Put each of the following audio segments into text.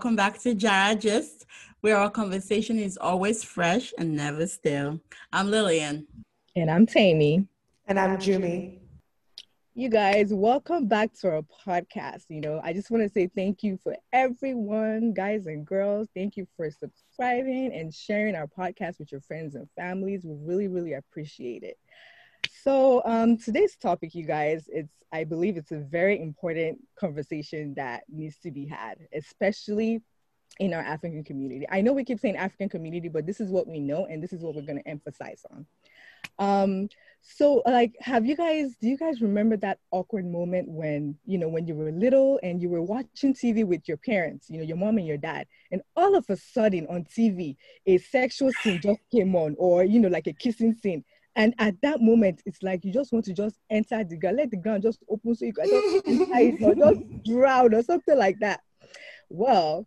welcome back to Jaara Gist, where our conversation is always fresh and never still. I'm Lilian. And I'm Tammy. And I'm Jumi. You guys, welcome back to our podcast. You know, I just want to say thank you for everyone, guys and girls. Thank you for subscribing and sharing our podcast with your friends and families. We really, really appreciate it. So, um, today's topic, you guys, it's I believe it's a very important conversation that needs to be had, especially in our African community. I know we keep saying African community, but this is what we know, and this is what we're going to emphasize on. Um, so like have you guys do you guys remember that awkward moment when you know when you were little and you were watching tv with your parents you know your mom and your dad and all of a sudden on tv a sexual scene just came on or you know like a kissing scene and at that moment it's like you just want to just enter the ground let the ground just open so you can just or just drown or something like that well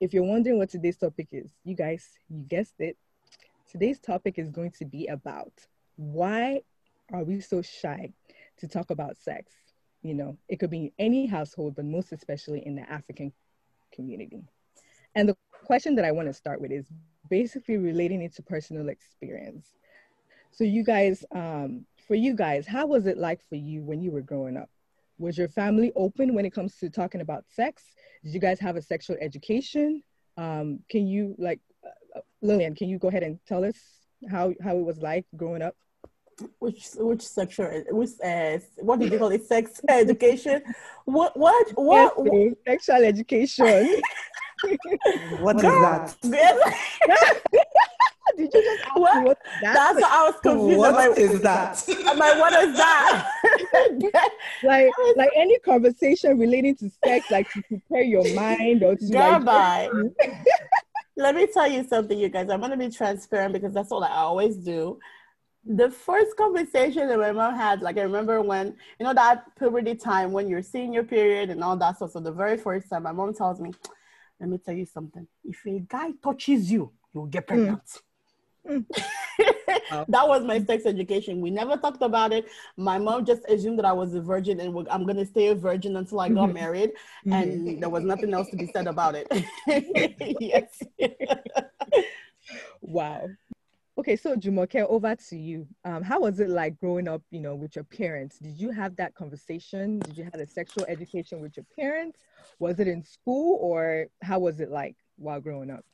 if you're wondering what today's topic is you guys you guessed it today's topic is going to be about why are we so shy to talk about sex? You know, it could be in any household, but most especially in the African community. And the question that I want to start with is basically relating it to personal experience. So, you guys, um, for you guys, how was it like for you when you were growing up? Was your family open when it comes to talking about sex? Did you guys have a sexual education? Um, can you, like, uh, Lilian, can you go ahead and tell us how, how it was like growing up? which which sexual which uh, what did you call it sex education what what what, yes, sexual education what is that did you just ask what? what that? that's what i was confused What like, is that i'm like what is that like like any conversation relating to sex like to prepare your mind or to like, let me tell you something you guys i'm going to be transparent because that's all i always do the first conversation that my mom had, like I remember when, you know, that puberty time when you're seeing your period and all that stuff. So the very first time my mom tells me, let me tell you something. If a guy touches you, you'll get mm. Pregnant. That was my sex education. We never talked about it. My mom just assumed that I was a virgin and I'm going to stay a virgin until I got mm-hmm. married. Mm-hmm. And there was nothing else to be said about it. yes. wow. Okay, so Jumoke, over to you. Um, how was it like growing up, you know, with your parents? Did you have that conversation? Did you have a sexual education with your parents? Was it in school or how was it like while growing up?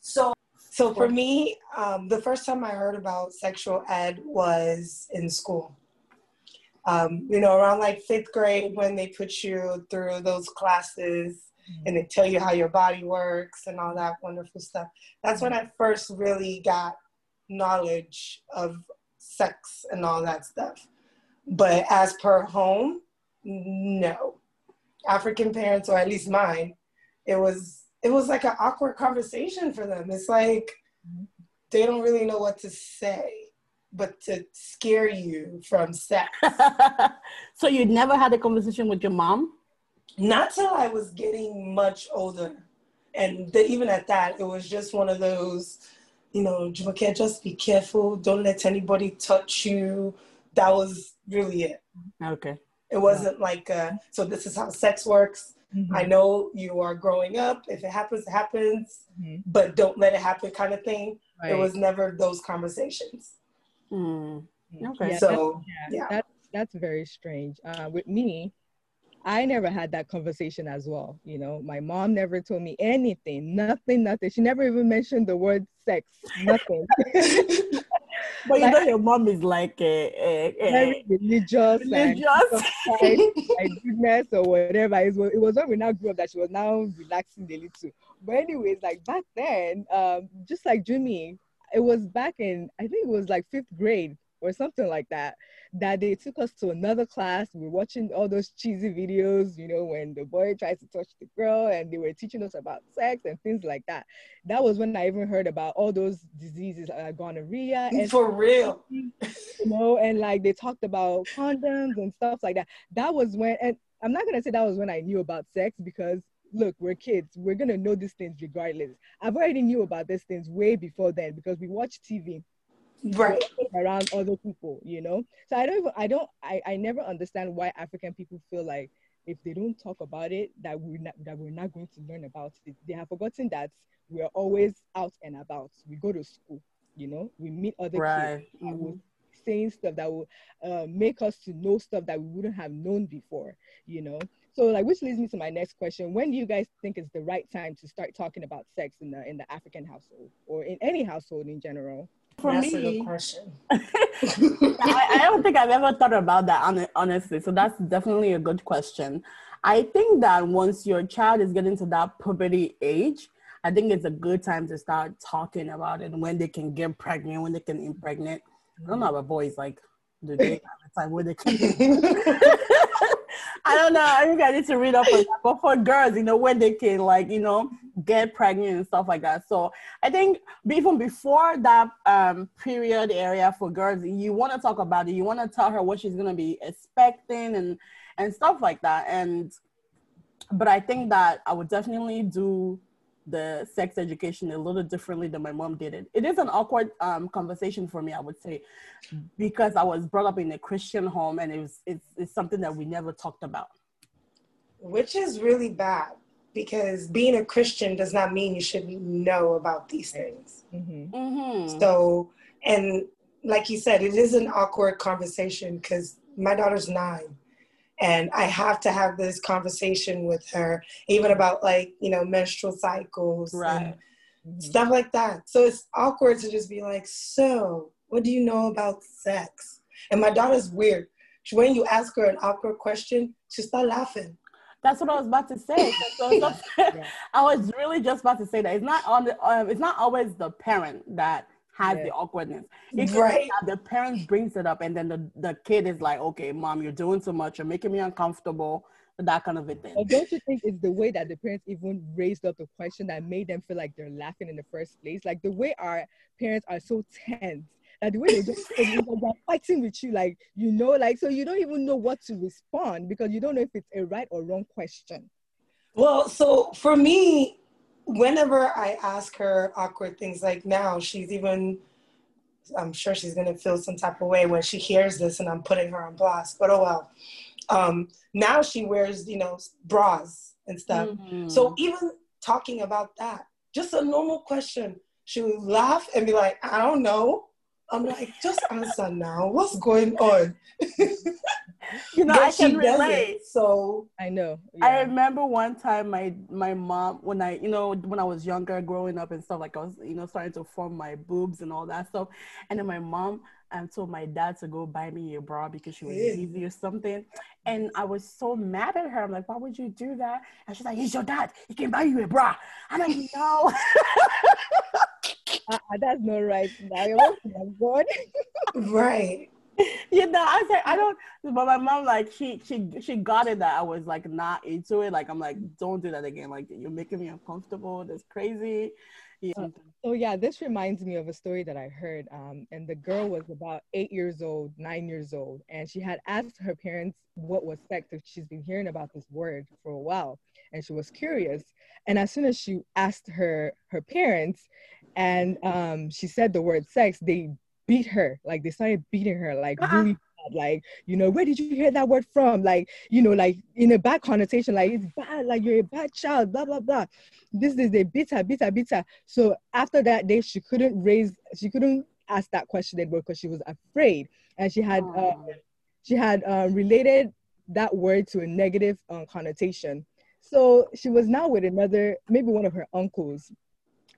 So, so for me, um, the first time I heard about sexual ed was in school. Um, you know, around like fifth grade when they put you through those classes mm-hmm. and they tell you how your body works and all that wonderful stuff. That's when I first really got knowledge of sex and all that stuff. But as per home, no. African parents, or at least mine, it was it was like an awkward conversation for them. It's like they don't really know what to say, but to scare you from sex. so you never had a conversation with your mom? Not till I was getting much older. And the, even at that, it was just one of those you know, Jumoke, just be careful. Don't let anybody touch you. That was really it. Okay. It wasn't yeah. like, uh, so this is how sex works. Mm-hmm. I know you are growing up. If it happens, it happens, mm-hmm. but don't let it happen kind of thing. Right. It was never those conversations. Mm. Okay. Yeah, so, that's, yeah, yeah. That's, that's very strange. Uh, with me, I never had that conversation as well. You know, my mom never told me anything, nothing, nothing. She never even mentioned the word sex, nothing. but you know, your mom is like a, a, a very religious, religious. like goodness or whatever. It was, it was when we now grew up that she was now relaxing a little. But anyways, like back then, um, just like Jimmy, it was back in I think it was like fifth grade or something like that, that they took us to another class. We were watching all those cheesy videos, you know, when the boy tries to touch the girl and they were teaching us about sex and things like that. That was when I even heard about all those diseases like gonorrhea. And For real. You know, and like they talked about condoms and stuff like that. That was when, and I'm not going to say that was when I knew about sex because look, we're kids. We're gonna know these things regardless. I've already knew about these things way before then because we watch TV right around other people you know so i don't even, i don't I, I never understand why african people feel like if they don't talk about it, that we're not that we're not going to learn about it. They have forgotten that we're always out and about. We go to school, you know, we meet other Right. kids. Mm-hmm. saying stuff that will uh, make us to know stuff that we wouldn't have known before, you know. So like, which leads me to my next question: When do you guys think is the right time to start talking about sex in the in the African household or in any household in general? For That's a me, good question. I, I don't think I've ever thought about that honestly. So that's definitely a good question. I think that once your child is getting to that puberty age, I think it's a good time to start talking about it when they can get pregnant, when they can impregnate. I don't mm-hmm. know about boys, like, do they have a time where they can? I don't know. I think I need to read up on that. But for girls, you know, when they can, like, you know, get pregnant and stuff like that. So I think even before that um, period area for girls, you want to talk about it. You want to tell her what she's going to be expecting and and stuff like that. And but I think that I would definitely do the sex education a little differently than my mom did it. It is an awkward um, conversation for me, I would say, because I was brought up in a Christian home and it was it's, it's something that we never talked about. Which is really bad because being a Christian does not mean you should know about these things. Mm-hmm. Mm-hmm. So, and like you said, it is an awkward conversation because my daughter's nine and I have to have this conversation with her, even about like, you know, menstrual cycles Right. and stuff like that. So it's awkward to just be like, so what do you know about sex? And my daughter's weird. She- When you ask her an awkward question, she start laughing. That's what I was about to say. So, so- Yeah. I was really just about to say that it's not on the, um, it's not always the parent that has Yeah. the awkwardness. It Right. the parents brings it up, and then the, the kid is like, "Okay, mom, you're doing too much. You're making me uncomfortable." That kind of a thing. Or don't you think it's the way that the parents even raised up the question that made them feel like they're laughing in the first place? Like the way our parents are so tense. That the way they just they're fighting with you, like you know, like so you don't even know what to respond because you don't know if it's a right or wrong question. Well, so for me, whenever I ask her awkward things like now, she's even, I'm sure she's going to feel some type of way when she hears this and I'm putting her on blast, but oh well. Um, now she wears, you know, bras and stuff. Mhm. So even talking about that, just a normal question, she would laugh and be like, I don't know. I'm like, just answer now. What's going on? you know, But I can doesn't. relate. So I know. I remember one time my my mom when I you know when I was younger growing up and stuff like I was you know starting to form my boobs and all that stuff and then my mom um, told my dad to go buy me a bra because she was Yeah. busy or something and I was so mad at her I'm like why would you do that and she's like he's your dad he can buy you a bra I'm like no Uh, that's not right. Now you're working on God. right. you know I said I don't but my mom like she she she got it that I was like not into it like I'm like don't do that again like you're making me uncomfortable that's crazy yeah. So yeah, this reminds me of a story that I heard. Um, and the girl was about eight years old, nine years old, and she had asked her parents what was sex. If she's been hearing about this word for a while, and she was curious. And as soon as she asked her her parents, and um, she said the word sex, they beat her. Like they started beating her, like Uh-uh. really bad. Like you know, where did you hear that word from? Like you know, like in a bad connotation, like it's bad. Like you're a bad child. Blah blah blah. This is the bitter, bitter, bitter. So after that day, she couldn't raise, she couldn't ask that question anymore because she was afraid, and she had, uh, Oh. she had uh, related that word to a negative uh, connotation. So she was now with another, maybe one of her uncles,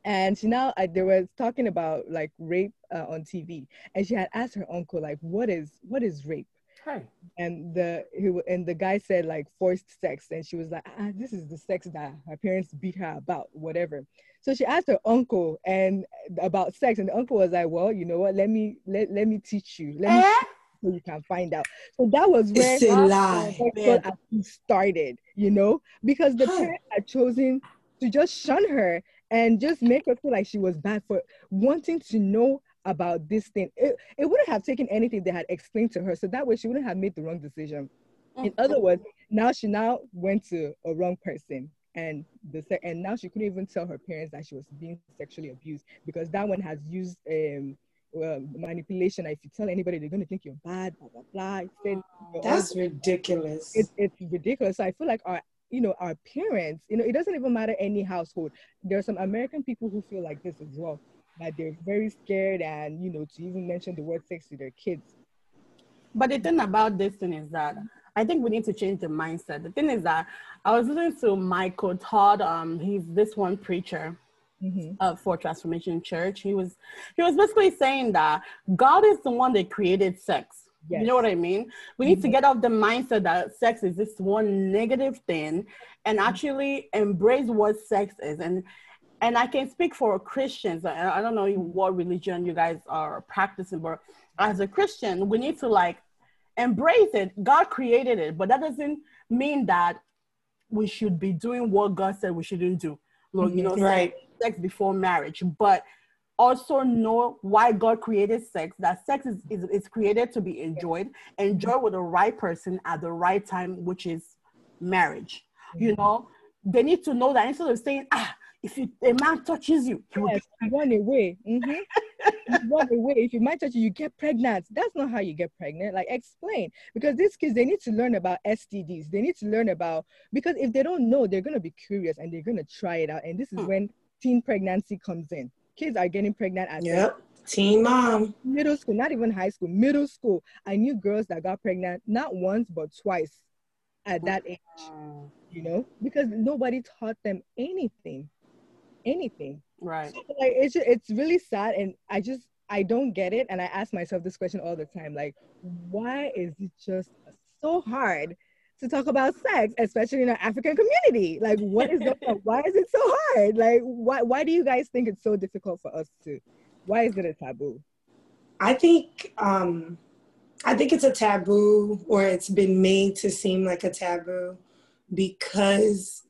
and she now uh, they were talking about like rape uh, on TV, and she had asked her uncle like, "What is what is rape?" Hey. and the he, and the guy said like forced sex and she was like ah, this is the sex that her parents beat her about whatever so she asked her uncle and about sex and the uncle was like well you know what let me let, let me teach you let me Eh? so you can find out so that was where It's a lie. sexual abuse started you know because the Huh. parents had chosen to just shun her and just make her feel like she was bad for wanting to know about this thing. It, it wouldn't have taken anything they had explained to her. So that way she wouldn't have made the wrong decision. In other words, now she now went to a wrong person. And the se- and now she couldn't even tell her parents that she was being sexually abused because that one has used um manipulation. If you tell anybody, they're going to think you're bad, blah, blah, blah. Said, That's ridiculous. It, it's ridiculous. So I feel like our, you know, our parents, you know, it doesn't even matter any household. There are some American people who feel like this as well, that they're very scared and, you know, to even mention the word sex to their kids. But the thing about this thing is that I think we need to change the mindset. The thing is that I was listening to Michael Todd. Um, he's this one preacher mm-hmm. uh, for Transformation Church. He was he was basically saying that God is the one that created sex. Yes. You know what I mean? We need mm-hmm. to get off the mindset that sex is this one negative thing and mm-hmm. actually embrace what sex is. And and I can speak for Christians. I, I don't know what religion you guys are practicing, but as a Christian, we need to like embrace it. God created it, but that doesn't mean that we should be doing what God said we shouldn't do. Like, you know, right. sex before marriage, but also know why God created sex. That sex is, is, is created to be enjoyed, enjoy with the right person at the right time, which is marriage. You mm-hmm. know, they need to know that instead of saying, ah, if you, a man touches you, he yes, will run away. Mm-hmm. run away. If you might touch you, you get pregnant. That's not how you get pregnant. Like explain because these kids they need to learn about STDs. They need to learn about because if they don't know, they're gonna be curious and they're gonna try it out. And this is hmm. when teen pregnancy comes in. Kids are getting pregnant at yep. Teen mom. Middle school, not even high school, middle school. I knew girls that got pregnant not once but twice at that age. You know, because nobody taught them anything anything. Right. So, like it's just, it's really sad, and I just I don't get it, and I ask myself this question all the time: like, why is it just so hard to talk about sex, especially in our African community? Like, what is the why is it so hard? Like, why why do you guys think it's so difficult for us to? Why is it a taboo? I think um, I think it's a taboo, or it's been made to seem like a taboo because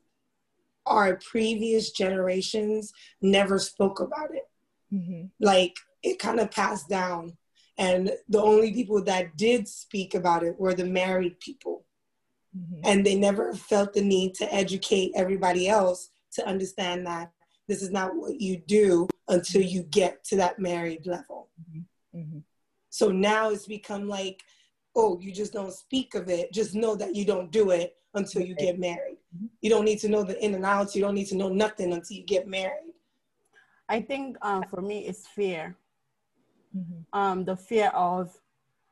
our previous generations never spoke about it. Mm-hmm. Like it kind of passed down. And the only people that did speak about it were the married people. Mm-hmm. And they never felt the need to educate everybody else to understand that this is not what you do until you get to that married level. Mm-hmm. mm-hmm. So now it's become like, oh, you just don't speak of it. Just know that you don't do it until you get married. Mm-hmm. You don't need to know the in and outs. You don't need to know nothing until you get married. I think um, for me, it's fear. Mm-hmm. Um, the fear of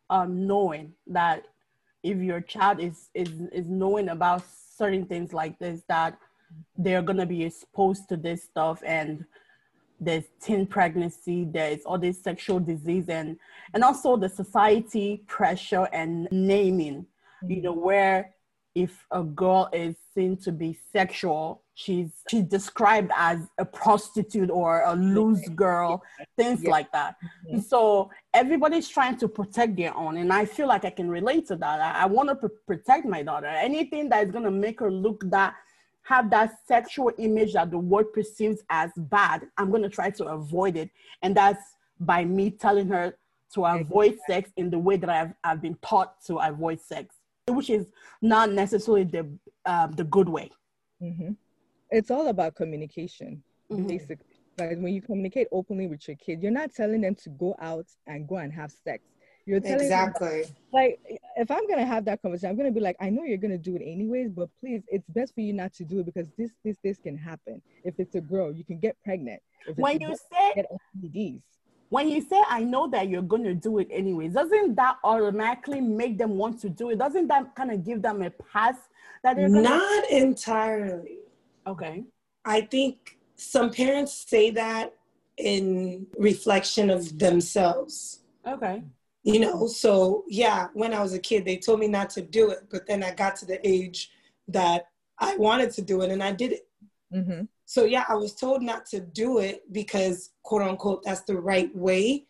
um, knowing that if your child is, is, is knowing about certain things like this, that they're to be exposed to this stuff and there's teen pregnancy, there's all this sexual disease and, and also the society pressure and naming, you know, where if a girl is seen to be sexual, she's she's described as a prostitute or a loose girl, things yeah. like that. So everybody's trying to protect their own, and I feel like I can relate to that. I, I want to pr- protect my daughter. Anything that is gonna make her look that have that sexual image that the world perceives as bad, I'm gonna try to avoid it, and that's by me telling her to avoid sex in the way that I've, I've been taught to avoid sex which is not necessarily the uh, the good way. Mm-hmm. It's all about communication, mm-hmm. basically. Like when you communicate openly with your kid, you're not telling them to go out and go and have sex. You're telling exactly them, like if I'm gonna have that conversation, I'm gonna be like, I know you're gonna do it anyways, but please, it's best for you not to do it because this, this, this can happen. If it's a girl, you can get pregnant. when you say get STDs when you say i know that you're going to do it anyways doesn't that automatically make them want to do it? Doesn't that kind of give them a pass that they're gonna- not entirely. Okay. I think some parents say that in reflection of themselves. Okay. You know so yeah when i was a kid they told me not to do it but then i got to the age that i wanted to do it and i did it mm-hmm. So yeah, I was told not to do it because quote unquote that's the right way.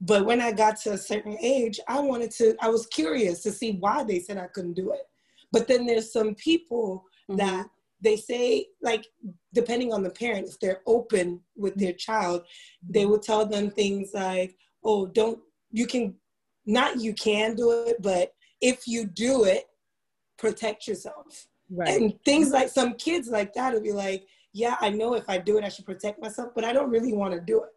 But when I got to a certain age, I wanted to, I was curious to see why they said I couldn't do it. But then there's some people mm-hmm. that they say, like, depending on the parent, if they're open with their child, they will tell them things like, oh, don't, you can, not you can do it, but if you do it, protect yourself. Right. And things like some kids like that will be like, yeah, I know if I do it, I should protect myself, but I don't really want to do it.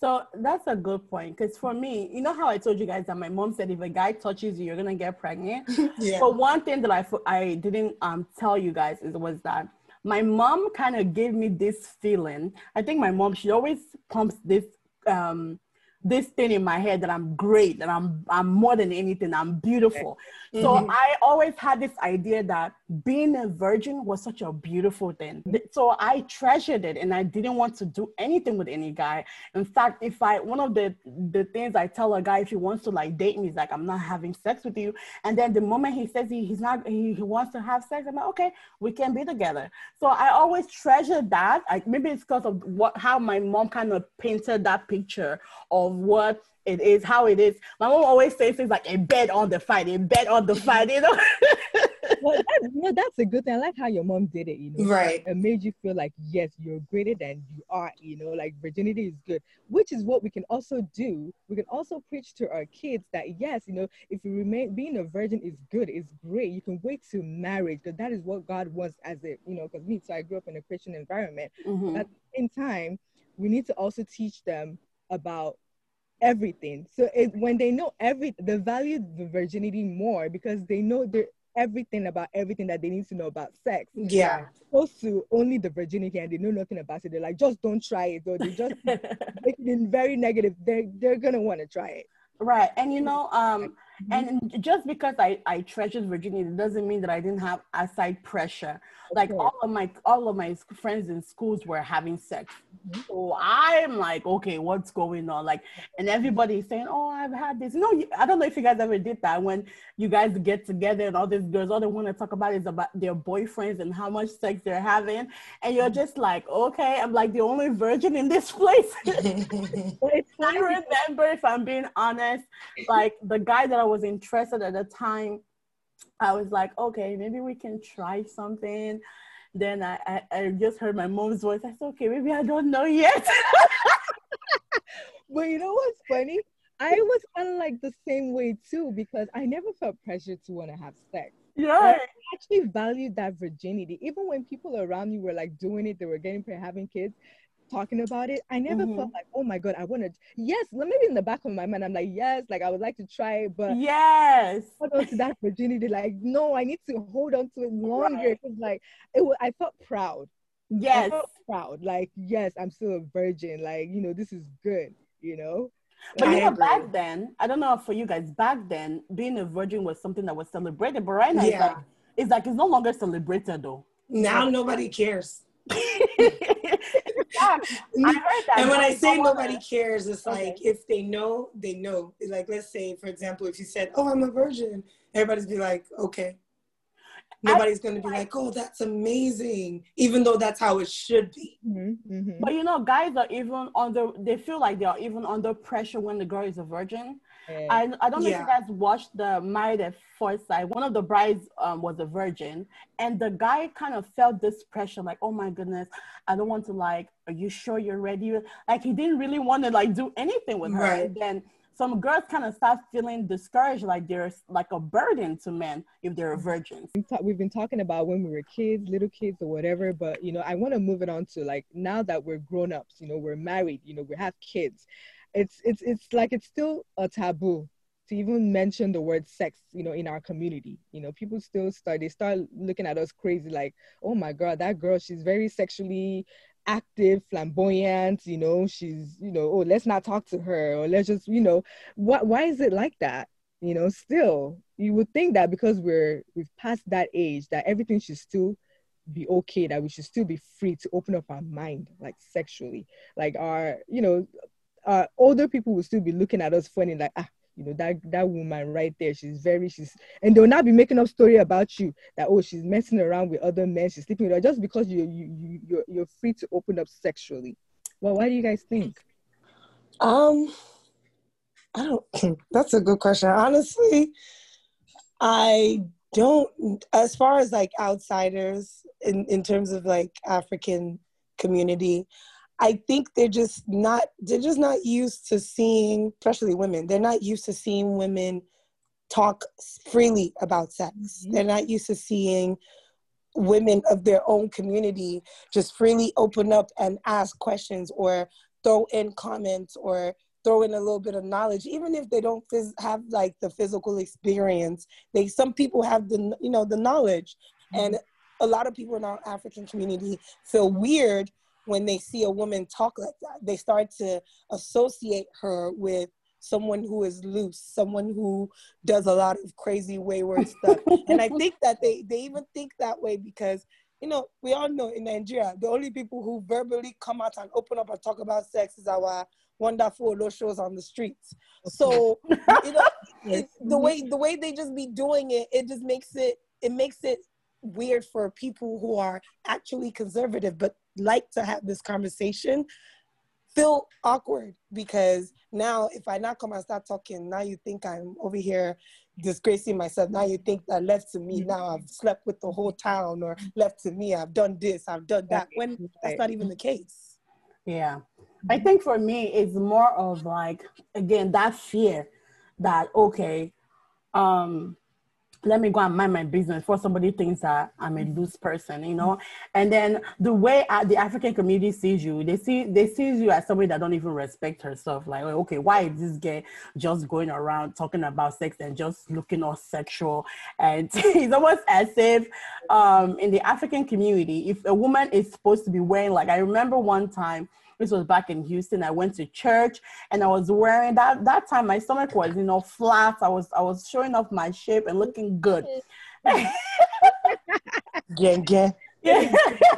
So that's a good point because for me, you know how I told you guys that my mom said if a guy touches you, you're gonna get pregnant. yeah. But one thing that I I didn't um tell you guys is was that my mom kind of gave me this feeling. I think my mom she always pumps this um this thing in my head that I'm great, that I'm I'm more than anything, I'm beautiful. Mm-hmm. So I always had this idea that being a virgin was such a beautiful thing. So I treasured it and I didn't want to do anything with any guy. In fact, if I one of the the things I tell a guy if he wants to like date me is like I'm not having sex with you. And then the moment he says he, he's not he, he wants to have sex, I'm like, okay, we can be together. So I always treasure that. Like maybe it's because of what how my mom kind of painted that picture of what it is, how it is. My mom always says things like a bed on the fight, a bed on the fight, you know. well, that, you know, that's a good thing. I like how your mom did it, you know. Right. It made you feel like, yes, you're greater than you are, you know, like virginity is good, which is what we can also do. We can also preach to our kids that, yes, you know, if you remain, being a virgin is good, it's great. You can wait to marriage because that is what God wants as a, you know, because me, so I grew up in a Christian environment. Mm-hmm. At the same time, we need to also teach them about everything. So it, when they know every, they value the virginity more because they know the everything about everything that they need to know about sex. Yeah. Opposed to only the virginity and they know nothing about it. They're like, just don't try it. Or they just make it very negative. They're they're gonna want to try it. Right. And you know, um, Mm-hmm. And just because I, I treasured virginity doesn't mean that I didn't have outside pressure. Like all of my all of my friends in schools were having sex. Mm-hmm. So I'm like, okay, what's going on? Like, and everybody's saying, oh, I've had this. You know, I don't know if you guys ever did that when you guys get together and all these girls, all they want to talk about is about their boyfriends and how much sex they're having. And you're just like, okay, I'm like the only virgin in this place. I remember, if I'm being honest, like the guy that I was interested at the time, I was like, okay, maybe we can try something. Then I, I, I just heard my mom's voice. I said, okay, maybe I don't know yet. but you know what's funny? I was kind of like the same way too because I never felt pressure to want to have sex. Yeah. I actually valued that virginity. Even when people around me were like doing it, they were getting pregnant, having kids talking about it, I never mm-hmm. felt like, oh my god, I want to. Yes, maybe in the back of my mind, I'm like, yes, like I would like to try it, but yes, hold on to that virginity. Like, no, I need to hold on to it longer because, right. like, it. Was, I felt proud. Yes, proud. Like, yes, I'm still a virgin. Like, you know, this is good. You know. But you know, back then, I don't know for you guys. Back then, being a virgin was something that was celebrated, but right now, yeah. it's like it's like it's no longer celebrated though. Now nobody cares. I heard that. And when I say nobody cares, it's okay. like if they know, they know. Like let's say, for example, if you said, "Oh, I'm a virgin," everybody's be like, "Okay." Nobody's going to be like, "Oh, that's amazing," even though that's how it should be. Mm-hmm. Mm-hmm. But you know, guys are even under. They feel like they are even under pressure when the girl is a virgin. I, I don't know yeah. if you guys watched the Married at First Sight. One of the brides um, was a virgin, and the guy kind of felt this pressure, like, oh my goodness, I don't want to like. Are you sure you're ready? Like he didn't really want to like do anything with her. Right. And then some girls kind of start feeling discouraged, like there's like a burden to men if they're virgins. We've been talking about when we were kids, little kids or whatever, but you know, I want to move it on to like now that we're grown ups, you know, we're married, you know, we have kids it's it's it's like it's still a taboo to even mention the word sex you know in our community. You know people still start they start looking at us crazy like oh my god that girl she's very sexually active flamboyant you know she's you know oh let's not talk to her or let's just you know. What why is it like that? You know still you would think that because we're we've passed that age that everything should still be okay that we should still be free to open up our mind like sexually. Like our you know uh, older people will still be looking at us funny, like, ah, you know, that that woman right there, she's very, she's, and they'll not be making up story about you that oh, she's messing around with other men, she's sleeping with her, just because you you you you're, you're free to open up sexually. Well, what do you guys think? Um, I don't. That's a good question. Honestly, I don't. As far as like outsiders in in terms of like African community, I think they're just not they're just not used to seeing, especially women. They're not used to seeing women talk freely about sex. Mm-hmm. They're not used to seeing women of their own community just freely open up and ask questions or throw in comments or throw in a little bit of knowledge even if they don't phys- have like the physical experience they some people have the you know the knowledge mm-hmm. and a lot of people in our african community feel weird when they see a woman talk like that they start to associate her with someone who is loose someone who does a lot of crazy wayward stuff and i think that they they even think that way because you know, we all know in Nigeria, the only people who verbally come out and open up and talk about sex is our wonderful those shows on the streets. So you know, it, the way the way they just be doing it, it just makes it it makes it weird for people who are actually conservative but like to have this conversation feel awkward because now if I not come and start talking, now you think I'm over here disgracing myself. Now you think that left to me, now I've slept with the whole town, or left to me, I've done this, I've done that, when that's not even the case. Yeah. I think for me, it's more of like, again, that fear that, okay, um, let me go and mind my business before somebody thinks that I'm a loose person, you know. And then the way the African community sees you, they see they see you as somebody that don't even respect herself. Like, okay, why is this guy just going around talking about sex and just looking all sexual? And it's almost as if um, in the African community, if a woman is supposed to be wearing, like I remember one time this was back in Houston. I went to church and I was wearing that that time my stomach was, you know, flat. I was I was showing off my shape and looking good. Gang gang. Yeah.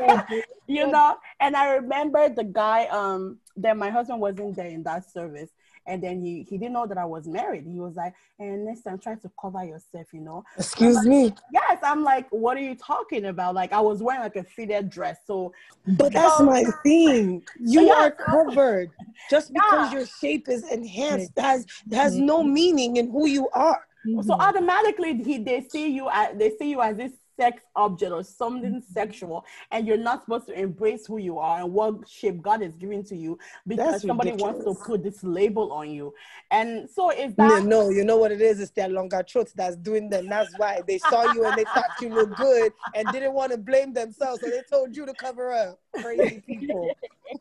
you know, and I remember the guy um that my husband wasn't there in that service and then he he didn't know that I was married. He was like, and next time try to cover yourself, you know. Excuse like, me. Yes, I'm like, what are you talking about? Like I was wearing like a fitted dress. So But that's know, my thing. You yeah, are covered. Just because yeah. your shape is enhanced has has no mm-hmm. meaning in who you are. Mm-hmm. So automatically he, they see you as they see you as this sex object or something mm-hmm. sexual and you're not supposed to embrace who you are and what shape God is giving to you because that's somebody ridiculous. wants to put this label on you. And so is that no, no, you know what it is? It's their longer throats that's doing them. That's why they saw you and they thought you looked good and didn't want to blame themselves. So they told you to cover up. Crazy people.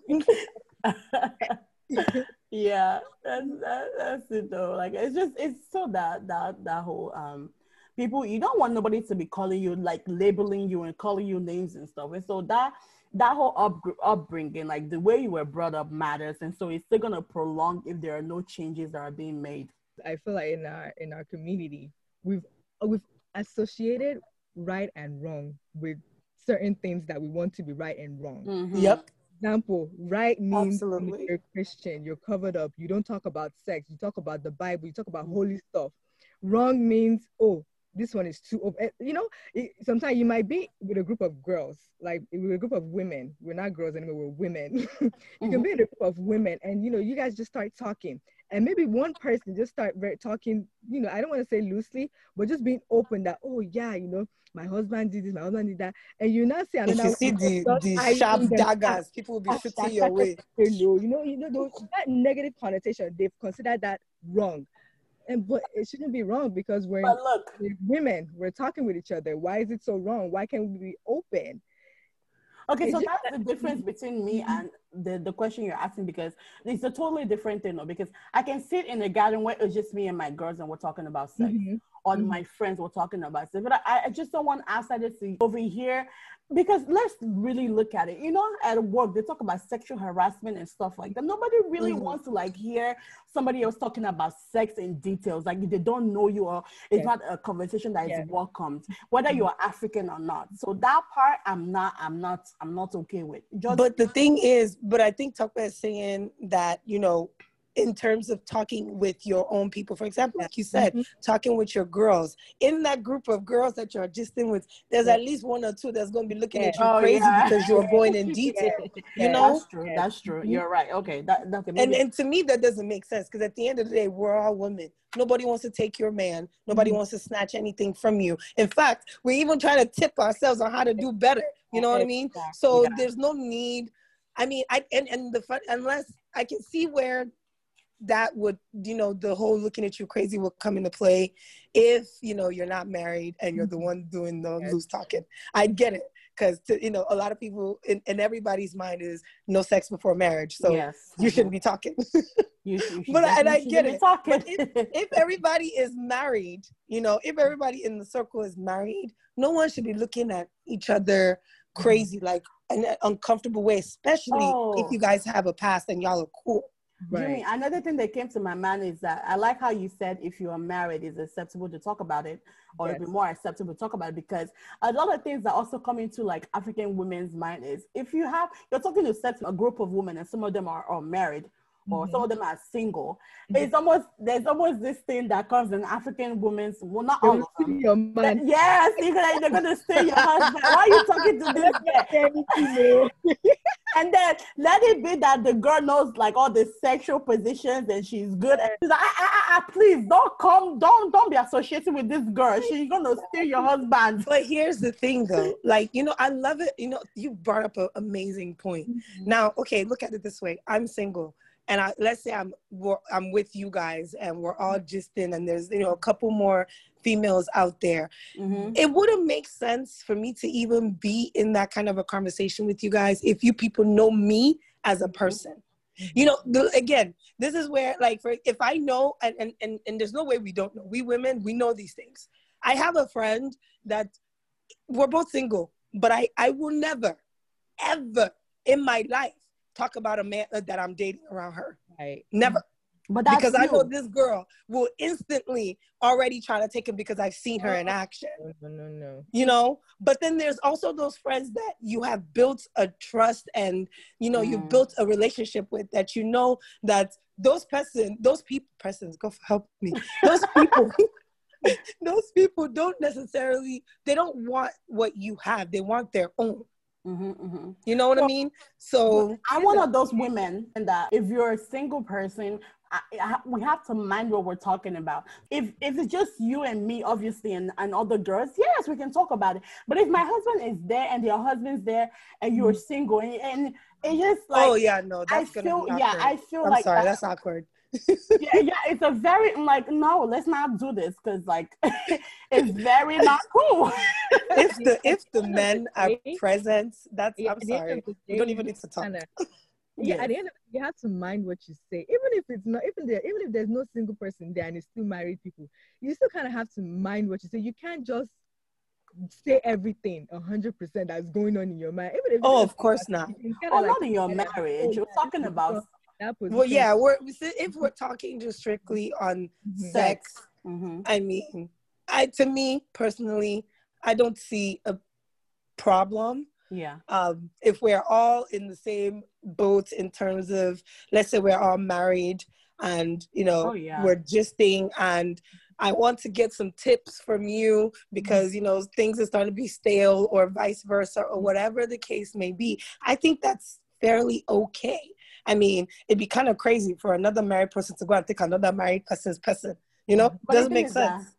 yeah, that's that, that's it though. Like it's just it's so that that that whole um people you don't want nobody to be calling you like labeling you and calling you names and stuff and so that that whole up, upbringing like the way you were brought up matters and so it's still going to prolong if there are no changes that are being made i feel like in our in our community we've we've associated right and wrong with certain things that we want to be right and wrong mm-hmm. yep example, right means Absolutely. you're Christian, you're covered up, you don't talk about sex, you talk about the Bible, you talk about holy stuff. Wrong means, oh, this one is too open. You know, it, sometimes you might be with a group of girls, like with a group of women. We're not girls anymore, we're women. you mm-hmm. can be in a group of women and, you know, you guys just start talking. And maybe one person just start very talking, you know, I don't want to say loosely, but just being open that, oh, yeah, you know, my husband did this, my husband did that. And you not see another if you see the, the sharp daggers, people will be shooting your way. You know, you know, those, that negative connotation, they've considered that wrong and but it shouldn't be wrong because we're, look, we're women. We're talking with each other. Why is it so wrong? Why can't we be open? Okay so that's the difference between me and the, the question you're asking because it's a totally different thing though because i can sit in a garden where it's just me and my girls and we're talking about sex. Mm-hmm. or mm-hmm. my friends were talking about sex. But I, I just don't want outsiders to over here because let's really look at it you know at work they talk about sexual harassment and stuff like that nobody really mm-hmm. wants to like hear somebody else talking about sex in details like they don't know you or it's yeah. not a conversation that is yeah. welcomed whether mm-hmm. you're african or not so that part i'm not i'm not i'm not okay with Just- but the thing is but i think Tucker is saying that you know in terms of talking with your own people. For example, like you said, mm-hmm. talking with your girls. In that group of girls that you're just in with, there's at least one or two that's going to be looking yeah. at you oh, crazy yeah. because you're going in detail. yeah. You know, that's true. That's true. Mm-hmm. You're right. Okay, that, that and and to me that doesn't make sense because at the end of the day, we're all women. Nobody wants to take your man. Nobody mm-hmm. wants to snatch anything from you. In fact, we're even trying to tip ourselves on how to do better. You know what I mean? So there's no need. I mean, I and and the fun unless I can see where that would you know the whole looking at you crazy will come into play if you know you're not married and you're the mm-hmm. one doing the loose talking i get it because you know a lot of people in, in everybody's mind is no sex before marriage so yes. you shouldn't be talking You, should- But I- and I get it. Talking. But if everybody is married you know if everybody in the circle is married no one should be looking at each other crazy like an uncomfortable way especially Oh. if you guys have a past and y'all are cool Jimmy, another thing that came to my mind is that I like how you said if you are married, it's acceptable to talk about it, or it'd be more acceptable to talk about it because a lot of things that also come into like African women's mind is if you have you're talking to sex a group of women and some of them are, are married or some of them are single, Mhm. it's almost there's almost this thing that comes in African women's well not all will of them. your That- yes, you're gonna, they're gonna stay your husband. Why are you talking to this? And then let it be that the girl knows like all the sexual positions and she's good. And she's like, ah, ah, ah, ah, please don't come, don't don't be associated with this girl. She's gonna steal your husband. but here's the thing though like you know i love it you know you brought up an amazing point Now, okay, look at it this way. I'm single, and I let's say I'm we're, I'm with you guys, and we're all just in, and there's you know a couple more females out there. Mhm. It wouldn't make sense for me to even be in that kind of a conversation with you guys if you people know me as a person. You know, the, again, this is where like for if I know, and, and and and there's no way we don't know. We women, we know these things. I have a friend that we're both single, but I I will never, ever in my life talk about a man that I'm dating around her. Right. Never. But that's because I know this girl will instantly already try to take him because I've seen her in action. No, no, no, no. You know, but then there's also those friends that you have built a trust and you know you've Mm. built a relationship with that you know that those person, those people, persons, go for help me. Those people, those people don't necessarily they don't want what you have. They want their own. Mhm, mhm. You know what I mean? So I'm one of those women and that if you're a single person, I, I, we have to mind what we're talking about. If if it's just you and me, obviously, and, and other girls, yes, we can talk about it. But if my husband is there and your husband's there and you're mm-hmm. single and, and it's just oh, like oh yeah, no, I that's gonna feel be yeah. I feel I'm like sorry, that- that's awkward. yeah, yeah, it's a very I'm like no, let's not do this because like it's very not cool. if the if the men are present, that's Yeah, I'm at the end sorry. of the We don't even need to talk. Kinda- yeah, at the end of it, you have to mind what you say. Even if it's not, even there, even if there's no single person there and it's still married people, you still kind of have to mind what you say. You can't just say everything a hundred percent that's going on in your mind. Even if Oh, of course not. you can kinda oh, like not in your kinda like, marriage. oh, We're talking about that Well, yeah, we're if we're talking just strictly on Mhm. sex, Mhm. I mean, I to me personally, I don't see a problem yeah. um, if we're all in the same boat in terms of, let's say we're all married and you know Oh, yeah. we're gisting and I want to get some tips from you because you know things are starting to be stale or vice versa or whatever the case may be. I think that's fairly okay. I mean, it'd be kind of crazy for another married person to go and take another married person's person. You know, But doesn't make is that- sense.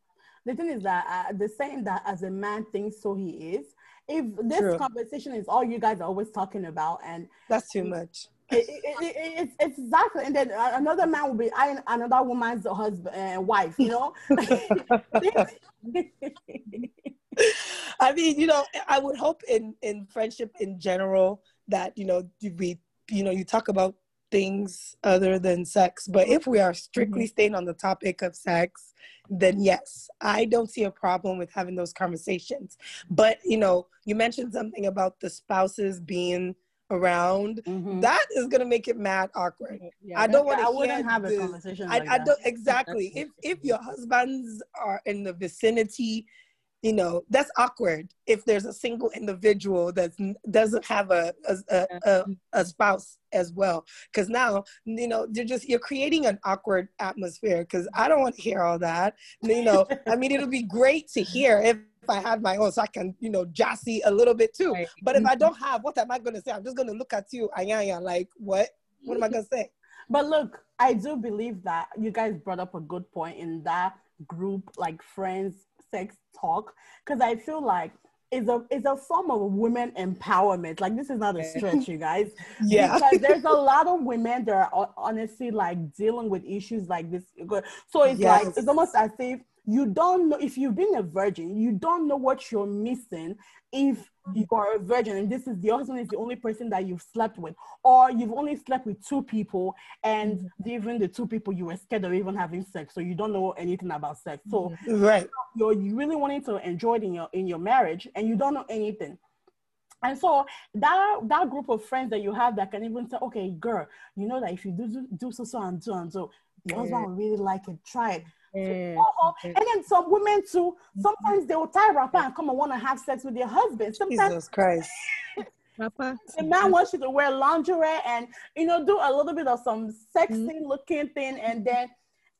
the thing is that uh, the saying that as a man thinks so he is. If this True. conversation is all you guys are always talking about, and That's too much. it, it, it, it- it's, exactly, and then uh, another man will be eyeing another woman's husband and wife, you know. I mean, you know, I would hope in in friendship in general that you know we you know you talk about things other than sex. But if we are strictly staying on the topic of sex, then yes, I don't see a problem with having those conversations. But you know, you mentioned something about the spouses being around. Mhm. That is gonna make it mad awkward. Yeah, I don't want I to wouldn't hear have a the- conversation I, like I don't exactly. If Exactly. if your husbands are in the vicinity, you know that's awkward. If there's a single individual that doesn't have a a, a, a, spouse as well, because now you know you're just you're creating an awkward atmosphere. Because I don't want to hear all that. You know, I mean, it'll be great to hear if. If I had my own, so I can, you know, jassy a little bit too. Right. But if I mm-hmm. don't have, what am I going to say? I'm just going to look at you, Ayanya, like, what? What am I going to say? But look, I do believe that you guys brought up a good point in that group, like friends, sex talk, because I feel like it's a it's a form of women empowerment. Like this is not a stretch, you guys. Yeah. because there's a lot of women that are honestly like dealing with issues like this. So it's like it's almost as if you don't know if you've been a virgin, you don't know what you're missing if you are a virgin and this is the husband is the only person that you've slept with, or you've only slept with two people and mm-hmm. even the two people you were scared of even having sex, so you don't know anything about sex. So right, you're really wanting to enjoy it in your in your marriage and you don't know anything. And so that that group of friends that you have that can even say, okay, girl, you know that if you do do so so and so and so, your husband will really like it. Try it. Mm. And then some women too, sometimes they will tie wrapper and come and want to have sex with their husband. Sometimes Jesus Christ. the man wants you to wear lingerie and you know do a little bit of some sexy mm-hmm. looking thing and then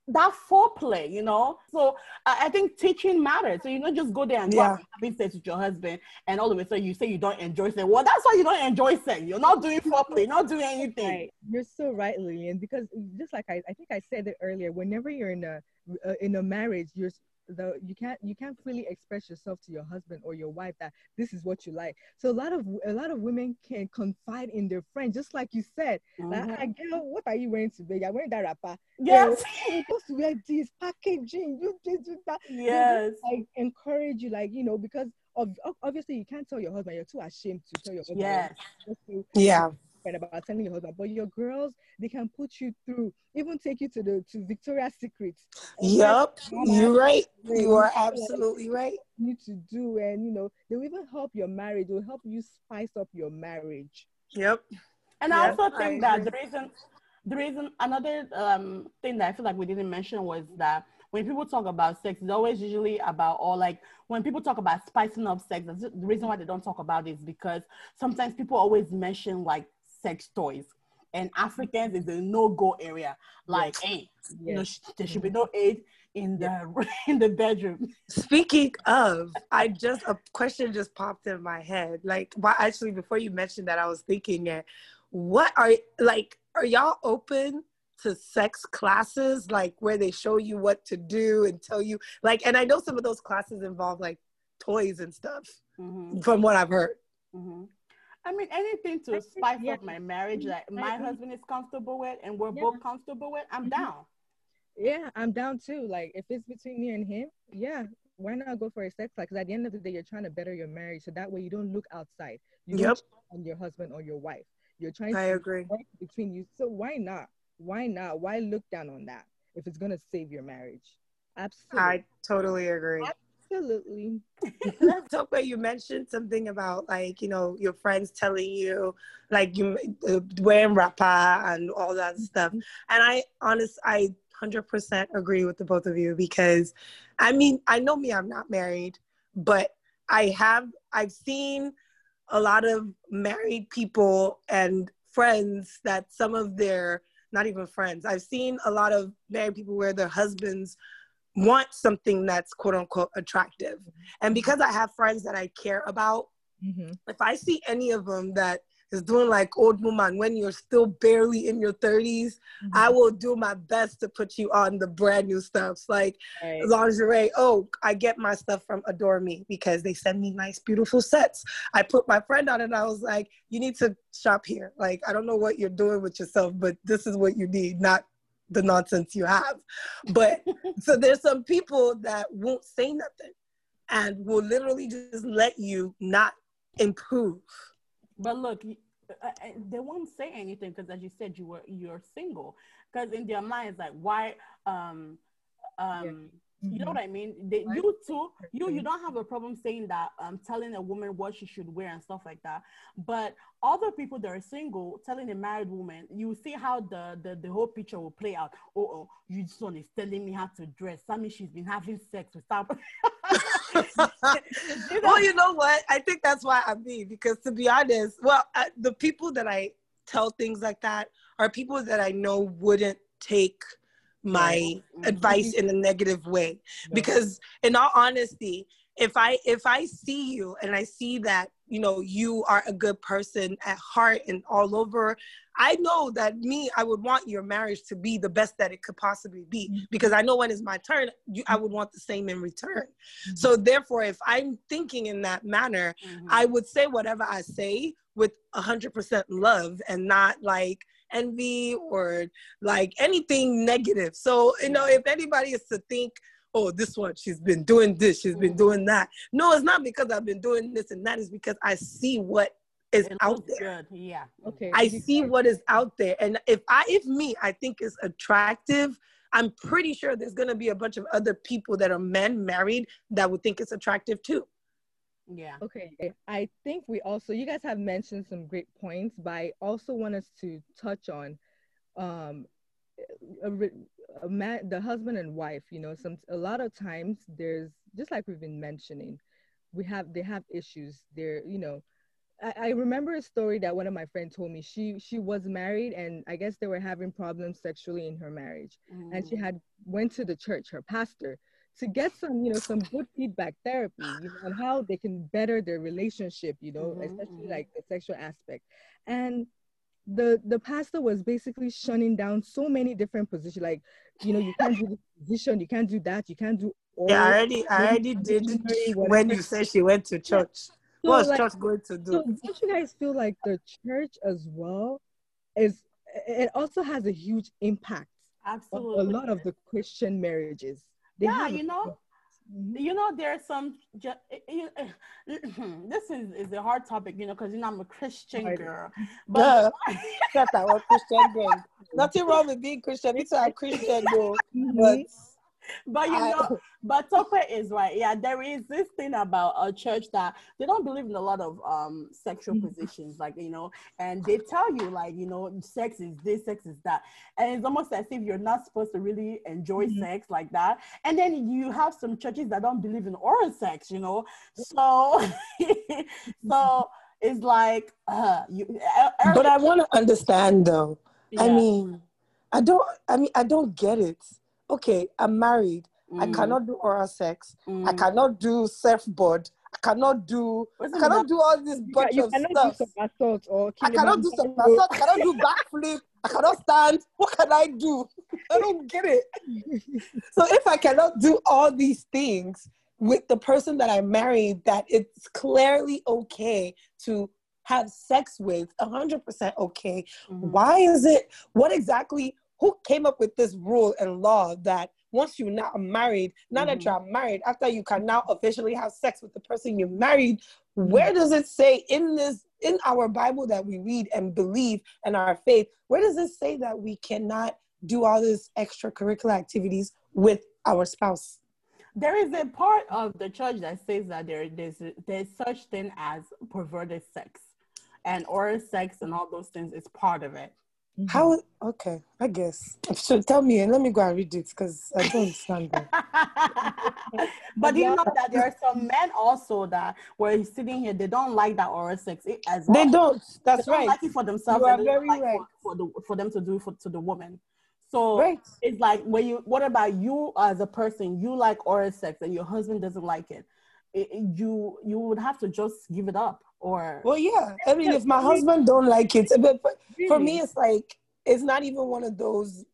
that foreplay, you know. So I think teaching matters. So you don't just go there and yeah. having sex with your husband, and all of a sudden you say you don't enjoy sex. Well, that's why you don't enjoy sex. You're not doing foreplay, not doing anything. Right. You're so right, Lilian. Because just like I, I think I said it earlier, whenever you're in a uh, in a marriage, you're the you can't you can't freely express yourself to your husband or your wife that this is what you like. So a lot of a lot of women can confide in their friends just like you said mm-hmm. like, I girl what are you wearing today? You're wearing that wrapper. Yes. You're supposed to wear this packaging. You this that. Yes. like encourage you like you know because of obviously you can't tell your husband. You're too ashamed to tell your husband. Yes. Yeah about telling your husband, but your girls, they can put you through, even take you to the to Victoria's Secret. Yep, you're right. You are absolutely right. You need to do, and you know, they'll even help your marriage. They'll help you spice up your marriage. Yep. And yep. I also think I that the reason, the reason, another um, thing that I feel like we didn't mention was that when people talk about sex, it's always usually about, or like when people talk about spicing up sex, the reason why they don't talk about it is because sometimes people always mention like sex toys. And Africans is a no-go area. Like, yes. hey, yes. you know, there should be no aid in the in the bedroom. Speaking of, I just a question just popped in my head. Like, why actually before you mentioned that, I was thinking it. What are like? Are y'all open to sex classes, like where they show you what to do and tell you like? And I know some of those classes involve like toys and stuff, mm-hmm. from what I've heard. Mm-hmm. I mean, anything to spice yeah. up my marriage that my husband is comfortable with and we're yeah. both comfortable with, I'm mm-hmm. down. Yeah, I'm down too. Like, if it's between me and him, yeah, why not go for a sex life? Because at the end of the day, you're trying to better your marriage, so that way you don't look outside. You yep. on your husband or your wife. You're trying I to agree between you. So why not? Why not? Why look down on that if it's gonna save your marriage? Absolutely. I totally agree. Absolutely. Talk about you mentioned something about like you know your friends telling you like you uh, wearing wrapper and all that stuff, mm-hmm. and I honest I hundred percent agree with the both of you because, I mean I know me I'm not married, but I have I've seen a lot of married people and friends that some of their not even friends I've seen a lot of married people where their husbands want something that's quote unquote attractive. And because I have friends that I care about, mm-hmm. if I see any of them that is doing like old woman when you're still barely in your 30s, mm-hmm. I will do my best to put you on the brand new stuffs like right. lingerie. Oh, I get my stuff from Adore Me because they send me nice, beautiful sets. I put my friend on it and I was like, you need to shop here. Like, I don't know what you're doing with yourself, but this is what you need, not the nonsense you have. But so there's some people that won't say nothing and will literally just let you not improve. But look, uh, uh, they won't say anything because, as you said, you were you're single. Because in their minds, like, why? Um, um, you know mm-hmm. what I mean? They, you too, you you don't have a problem saying that, um, telling a woman what she should wear and stuff like that. But other people that are single telling a married woman, you see how the the, the whole picture will play out. Oh, oh, you son is telling me how to dress. That means she's been having sex with some. well, you know what? I think that's why I'm me because to be honest, well, I, the people that I tell things like that are people that I know wouldn't take my mm-hmm. advice in a negative way because in all honesty if i if i see you and i see that you know you are a good person at heart and all over i know that me i would want your marriage to be the best that it could possibly be mm-hmm. because i know when it's my turn you, i would want the same in return mm-hmm. so therefore if i'm thinking in that manner mm-hmm. i would say whatever i say with 100% love and not like envy or like anything negative. So, you know, if anybody is to think oh, this one, she's been doing this, she's been mm-hmm. doing that. No, it's not because I've been doing this and that. Is because I see what is It out there. Good. Yeah. Okay. I see what is out there, and if I, if me, I think is attractive. I'm pretty sure there's gonna be a bunch of other people that are men married that would think it's attractive too. Yeah. Okay, I think we also you guys have mentioned some great points, but I also want us to touch on um a, a man, the husband and wife. You know, some a lot of times there's just like we've been mentioning, we have they have issues. They're you know, I, I remember a story that one of my friends told me. She she was married and I guess they were having problems sexually in her marriage, and she Mm. had went to the church, her pastor, to get some, you know, some good feedback therapy, you know, on how they can better their relationship, you know, Mhm, especially like the sexual aspect. And the the pastor was basically shunning down so many different positions, like, you know, you can't do this position, you can't do that, you can't do all. Yeah, I already, I already did when you said she went to church. So, What's like, church going to do? so don't you guys feel like the church as well is it also has a huge impact Absolutely. a lot of the Christian marriages? They yeah, you know, Mhm. you know, there's some. Ju- eh, eh, you, eh, this is is a hard topic, you know, because you know I'm a Christian Right. girl. But Christian girl. Nothing wrong with being Christian. It's our Christian though. But mm-hmm. But you I- know, but Tope is right. Yeah, there is this thing about a church that they don't believe in a lot of um sexual Mhm. positions, like you know, and they tell you like you know, sex is this, sex is that, and it's almost as if you're not supposed to really enjoy Mhm. sex like that. And then you have some churches that don't believe in oral sex, you know, so so it's like uh you. but I want to understand though. I mean, I don't. I mean, I don't get it. Okay, I'm married. I Mm, cannot do oral sex. I mm. cannot do surfboard. I cannot do. I cannot do all this You, bunch ca- you of cannot stuff. do some assault or I cannot do some assault. I cannot do backflip. I cannot stand. What can I do? I don't get it. So if I cannot do all these things with the person that I married, that it's clearly okay to have sex with, hundred percent okay. Mhm. Why is it? What exactly? Who came up with this rule and law that once you're now married, now that Mhm. you're married, after you can now officially have sex with the person you married, where does it say in this in our Bible that we read and believe and our faith? Where does it say that we cannot do all these extracurricular activities with our spouse? There is a part of the church that says that there there's there's such thing as perverted sex, and oral sex and all those things is part of it. Mhm. How? Okay, I guess. So tell me and let me go and read it because I don't understand that. but you know that there are some men also that were sitting here they don't like that oral sex as well. They don't. That's They don't right. like it for themselves. You are don't very like right. For, for the for them to do for to the woman. So Right. it's like when you what about you as a person you like oral sex and your husband doesn't like it, it, it- you you would have to just give it up or Well, yeah. I mean, if my husband don't like it, but for me, it's like it's not even one of those.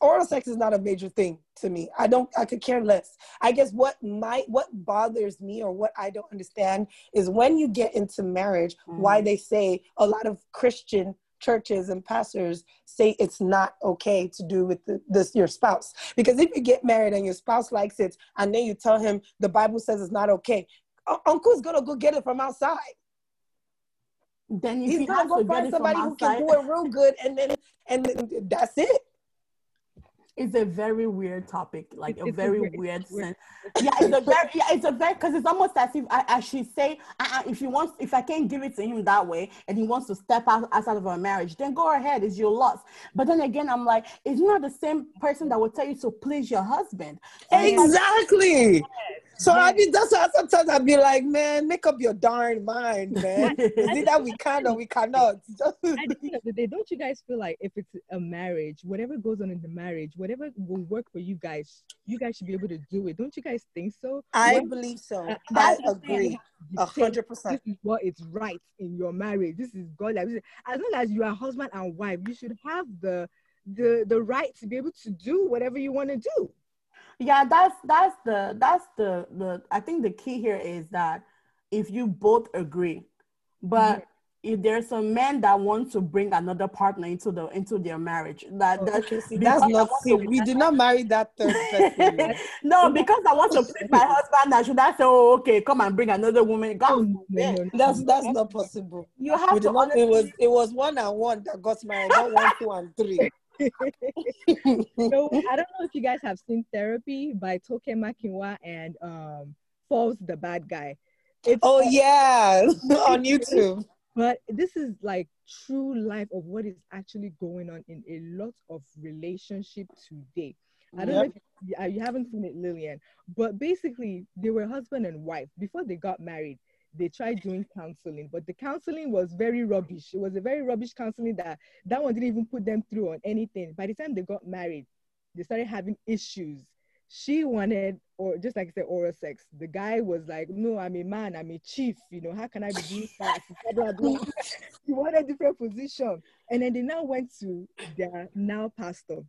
Oral sex is not a major thing to me. I don't. I could care less. I guess what my what bothers me or what I don't understand is when you get into marriage, why Mhm. they say a lot of Christian churches and pastors say it's not okay to do with the, this your spouse because if you get married and your spouse likes it and then you tell him the bible says it's not okay uncle's gonna go get it from outside then if he's you gonna go to find somebody who can do it real good and then and then that's it it's a very weird topic, like It's- a it's a very weird- weird it's weird. sense. Yeah, it's a very, yeah, it's a very, because it's almost as if I, I should say, uh, if he wants, if I can't give it to him that way, and he wants to step out outside of our marriage, then go ahead, it's your loss. But then again, I'm like, it's not the same person that will tell you to please your husband. So it's exactly so i mean that's why sometimes i'd be like man make up your darn mind man Is it that we can or we cannot At the end of the day, don't you guys feel like if it's a marriage, whatever goes on in the marriage, whatever will work for you guys, you guys should be able to do it. Don't you guys think so? i What- believe so uh, i agree a hundred percent This is what is right in your marriage. This is God. Like, as long as you are husband and wife, you should have the the the right to be able to do whatever you want to do. Yeah, that's that's the that's the the. I think the key here is that if you both agree, but mm-hmm. if there's some men that want to bring another partner into the into their marriage that, Oh, that okay, that's not see, we did not marry that third person. no because i want to please my husband i should i say oh okay come and bring another woman God Oh, no, no, no. That's that's not possible. you have We to did not, it was it was one and one that got married, not one, two, and three. No, I don't know if you guys have seen Therapy by Toke Makinwa and um Falls the Bad Guy. It's Oh yeah, on YouTube. but this is like true life of what is actually going on in a lot of relationship today. I don't know if you, uh, you haven't seen it, Lilian, but basically they were husband and wife before they got married. They tried doing counseling, but the counseling was very rubbish. It was a very rubbish counseling that that one didn't even put them through on anything. By the time they got married, they started having issues. She wanted, or just like I said, oral sex. The guy was like, "No, I'm a man. I'm a chief. You know, how can I be doing that?" He wanted a different position, and then they now went to their now pastor,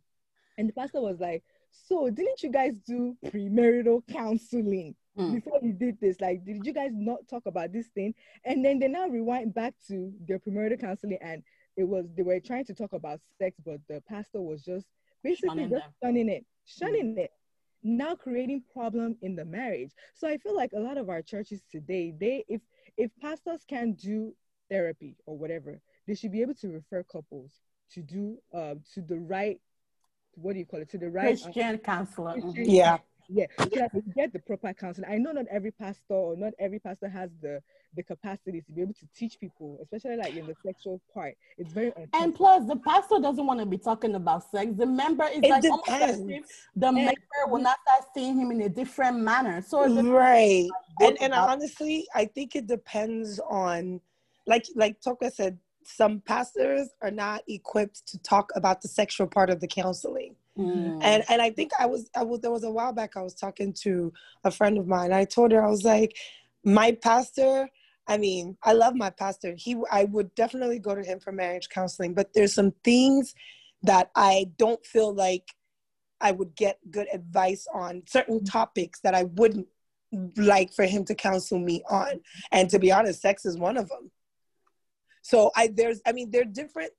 and the pastor was like, "So, didn't you guys do premarital counseling?" Mm. before you did this? Like, did you guys not talk about this thing? And then they now rewind back to their premarital counseling, and it was they were trying to talk about sex, but the pastor was just basically Shunning just them. shunning it, shunning it, now creating problem in the marriage. So I feel like a lot of our churches today, they if if pastors can do therapy or whatever, they should be able to refer couples to do uh, to the right what do you call it to the right uh, christian counselor Mhm. Christian Yeah. Yeah, so that they get the proper counseling. I know not every pastor or not every pastor has the the capacity to be able to teach people, especially like in the sexual part. It's very And plus, the pastor doesn't want to be talking about sex. The member is It like almost as depends. if the member will not start seeing him in a different manner. So it's right and and honestly i think it depends on like like toka said some pastors are not equipped to talk about the sexual part of the counseling Mm. and and i think i was i was there was a while back i was talking to a friend of mine. I told her i was like my pastor i mean i love my pastor. He i would definitely go to him for marriage counseling but there's some things that i don't feel like i would get good advice on certain topics that i wouldn't like for him to counsel me on. And to be honest sex is one of them so i there's i mean there are different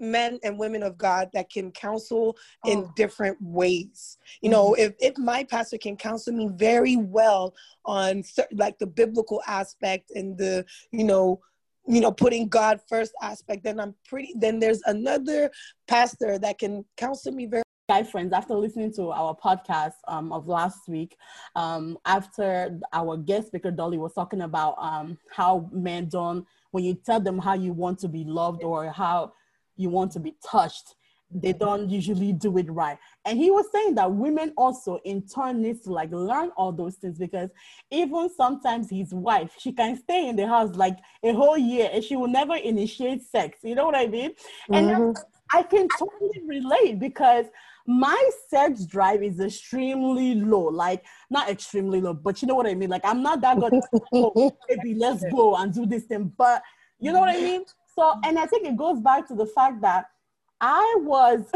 men and women of god that can counsel in Oh. different ways. You know if, if my pastor can counsel me very well on certain like the biblical aspect and the you know you know putting god first aspect then i'm pretty then there's another pastor that can counsel me very guy friends. After listening to our podcast um, of last week um, after our guest speaker dolly was talking about um, how men don't when you tell them how you want to be loved or how you want to be touched they don't usually do it right and he was saying that women also in turn needs to like learn all those things because even sometimes his wife she can stay in the house like a whole year and she will never initiate sex you know what i mean and mm-hmm. I can totally relate because my sex drive is extremely low. Like not extremely low, but you know what I mean. Like I'm not that good. oh, baby, let's go and do this thing. But you know what I mean. So, and I think it goes back to the fact that I was,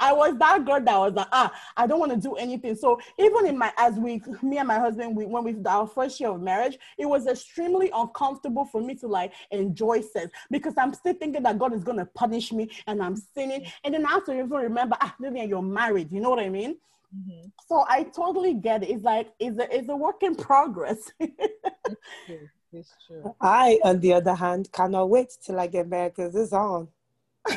I was that girl that was like, ah, I don't want to do anything. So even in my, as we, me and my husband, we when we our first year of marriage, it was extremely uncomfortable for me to like enjoy sex because I'm still thinking that God is gonna punish me and I'm sinning, and then I have to even remember, ah, Lilian, you're married. You know what I mean? Mhm. So I totally get it. It's like it's a it's a work in progress. True. It's true. i on the other hand cannot wait till i get married because it's on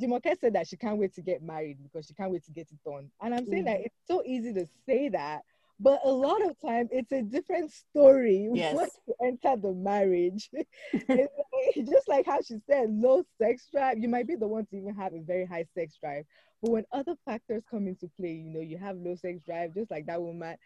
Jumoke said that she can't wait to get married because she can't wait to get it done. And I'm saying that mm. it's so easy to say that, but a lot of time it's a different story Yes. once you enter the marriage. it's just like how she said, low sex drive. You might be the one to even have a very high sex drive, but when other factors come into play, you know, you have low sex drive, just like that woman.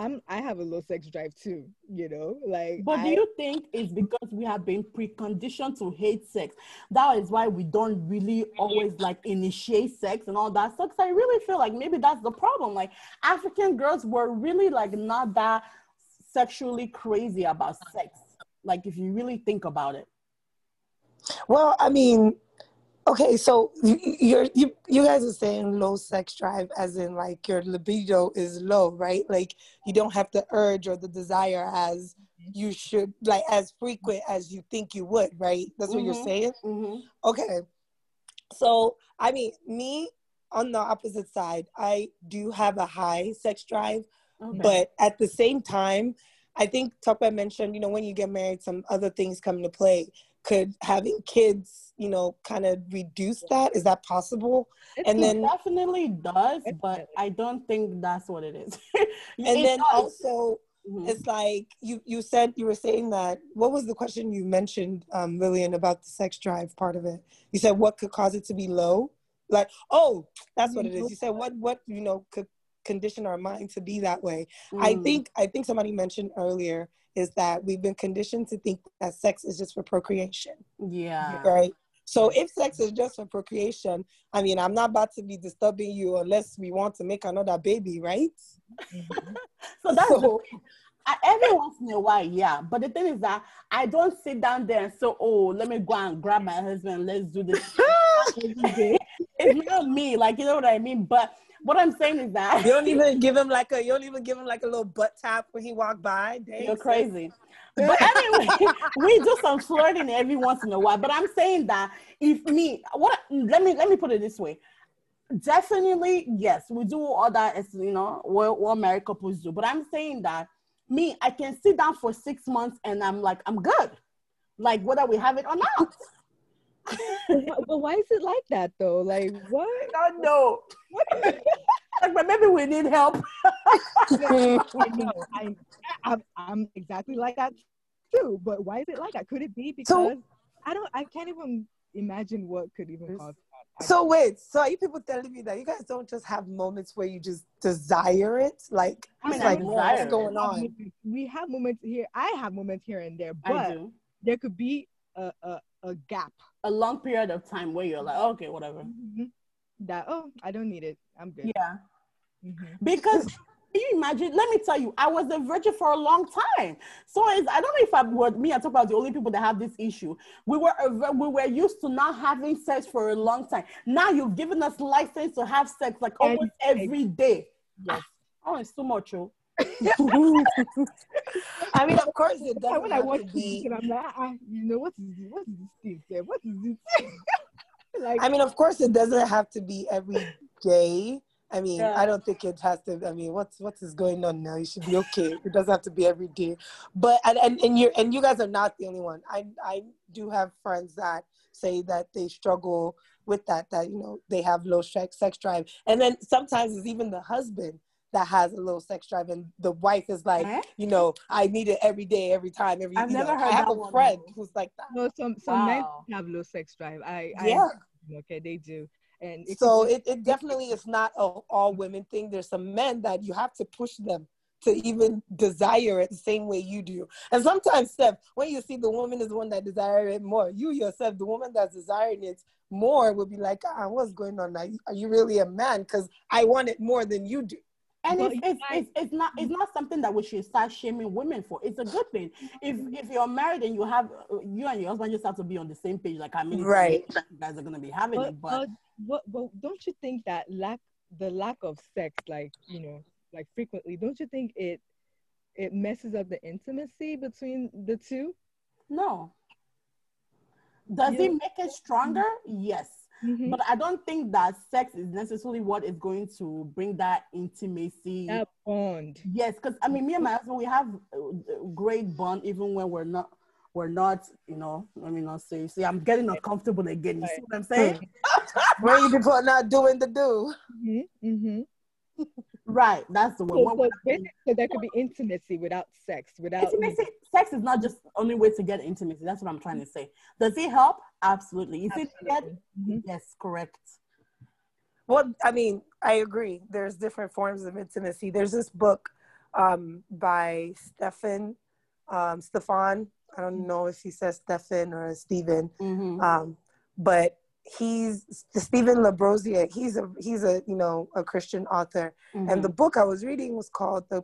I'm I have a low sex drive too, you know, like But do you think it's because we have been preconditioned to hate sex? That is why we don't really always like initiate sex and all that stuff. 'Cause I really feel like maybe that's the problem. Like African girls were really like not that sexually crazy about sex. Like if you really think about it. Well, I mean, okay, so you- you're you you guys are saying low sex drive, as in like your libido is low, right? Like you don't have the urge or the desire as you should like as frequent as you think you would, right? That's what Mhm. you're saying. Mm-hmm. Okay. So, I mean, me on the opposite side, I do have a high sex drive, Okay. but at the same time, I think Tucker mentioned, you know, when you get married, some other things come into play. Could having kids, you know, kind of reduce that? Is that possible? And it then- definitely does, but I don't think that's what it is. And It then does. also, Mhm. it's like you you said you were saying that what was the question you mentioned um lilian about the sex drive part of it you said what could cause it to be low like oh that's what it is you said what what you know could condition our mind to be that way i Mm. think i think somebody mentioned earlier is that we've been conditioned to think that sex is just for procreation yeah. right so if sex is just for procreation i mean i'm not about to be disturbing you unless we want to make another baby right Mhm. So that's the So- thing. I, every once in a while, yeah. But the thing is that I don't sit down there and say, "Oh, let me go and grab my husband. Let's do this." it's not me, like you know what I mean. But what I'm saying is that You don't even give him like a you don't even give him like a little butt tap when he walked by. Dang, You're crazy. But anyway, we do some flirting every once in a while. But I'm saying that if me, what let me let me put it this way. Definitely, yes, we do all that as you know what, what married couples do. But I'm saying that me, I can sit down for six months and I'm like, I'm good. Like whether we have it or not. But why- but why is it like that though? Like what? I don't know. like, but maybe we need help. I know. I, I'm, I'm exactly like that too. But why is it like that? Could it be because So- I don't? I can't even imagine what could even cause that. So wait, so are you people telling me that you guys don't just have moments where you just desire it? Like I mean, it's like what's going on? We have moments here. I have moments here and there, but there could be a, a, a gap A long period of time where you're like, okay, whatever. Mhm. that oh, I don't need it. I'm good. Yeah. Mhm. Because can you imagine? Let me tell you, I was a virgin for a long time. So it's, I don't know if I were me I talk about the only people that have this issue. We were we were used to not having sex for a long time. Now you've given us license to have sex like almost every day. Yes. Oh, it's too much, oh. I mean, of course, it doesn't when I have watch be. and I'm like, ah, you know, what is this? What is this thing? What is this? like, I mean, of course, it doesn't have to be every day. I mean, Yeah. I don't think it has to. I mean, what's what is going on now? You should be okay. It doesn't have to be every day. But and and, and you and you guys are not the only one. I I do have friends that say that they struggle with that. That you know they have low sex sex drive, and then sometimes it's even the husband that has a little sex drive, and the wife is like, Eh? you know, I need it every day, every time, every. I've you never know, heard I have that a friend before. who's like that. no, some some men have low sex drive. I, Yeah. I okay, they do, and it so be- it, it definitely is not a all women thing there's some men that you have to push them to even desire it the same way you do and sometimes Steph, when you see the woman is the one that desire it more you yourself the woman that's desiring it more will be like ah what's going on now are you really a man because i want it more than you do And it's, it's, guys- it's, it's not it's not something that we should start shaming women for. It's a good thing. If if you're married and you have uh, you and your husband just have to be on the same page, like I mean, Right. you guys are gonna be having but, it. But but what but don't you think that lack the lack of sex like you know like frequently don't you think it it messes up the intimacy between the two no, does You- it make it stronger? Yes, Mhm. but I don't think that sex is necessarily what is going to bring that intimacy. that bond Yes, because I mean, me and my husband, we have uh, great bond even when we're not. We're not, you know. Let me not say. See, I'm getting uncomfortable again. You see what I'm saying? when you people are not doing the do hmm hmm Right, that's the so, one. so, basi- so there could be intimacy without sex without Intimacy, sex is not just only way to get intimacy. That's what I'm trying to say. Does it help? Absolutely. Is it get? Absolutely. Mhm. Yes, correct. Well, I mean, I agree. There's different forms of intimacy. There's this book um, by Stefan, um, Stefan. I don't know if he says Stefan or Stephen, Mm-hmm. um, but he's Stephen Labossiere. He's a he's a you know a Christian author, Mm-hmm. and the book I was reading was called the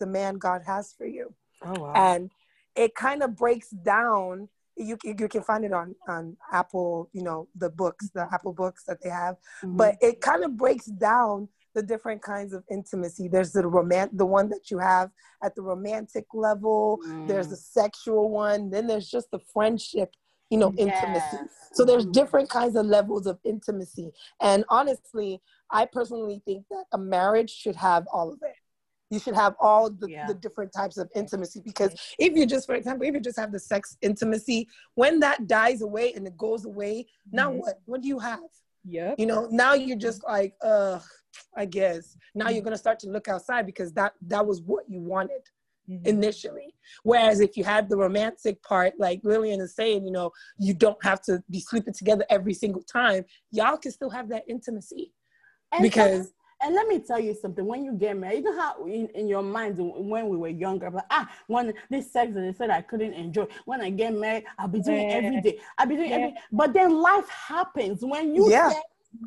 the Man God Has for You, oh wow. and it kind of breaks down. You you can find it on on Apple, you know, the books, the Apple books that they have Mhm. but it kind of breaks down the different kinds of intimacy. There's the romant, the one that you have at the romantic level. Mm. There's the sexual one. Then there's just the friendship, you know, yes. intimacy. So there's different kinds of levels of intimacy. And honestly, I personally think that a marriage should have all of it. You should have all the, yeah. the different types of intimacy because if you just, for example, if you just have the sex intimacy, when that dies away and it goes away, now mm-hmm. what? What do you have? Yeah. You know, now you're just like, uh, I guess. Now you're gonna start to look outside because that that was what you wanted. Mm-hmm. initially. Whereas if you had the romantic part, like Lilian is saying, you know, you don't have to be sleeping together every single time. Y'all can still have that intimacy. And because and let me tell you something. When you get married, you know how in, in your mind when we were younger, but ah, when this sex that they said I couldn't enjoy. When I get married, I'll be doing yeah. every day. I'll be doing yeah. every. But then life happens when you yeah.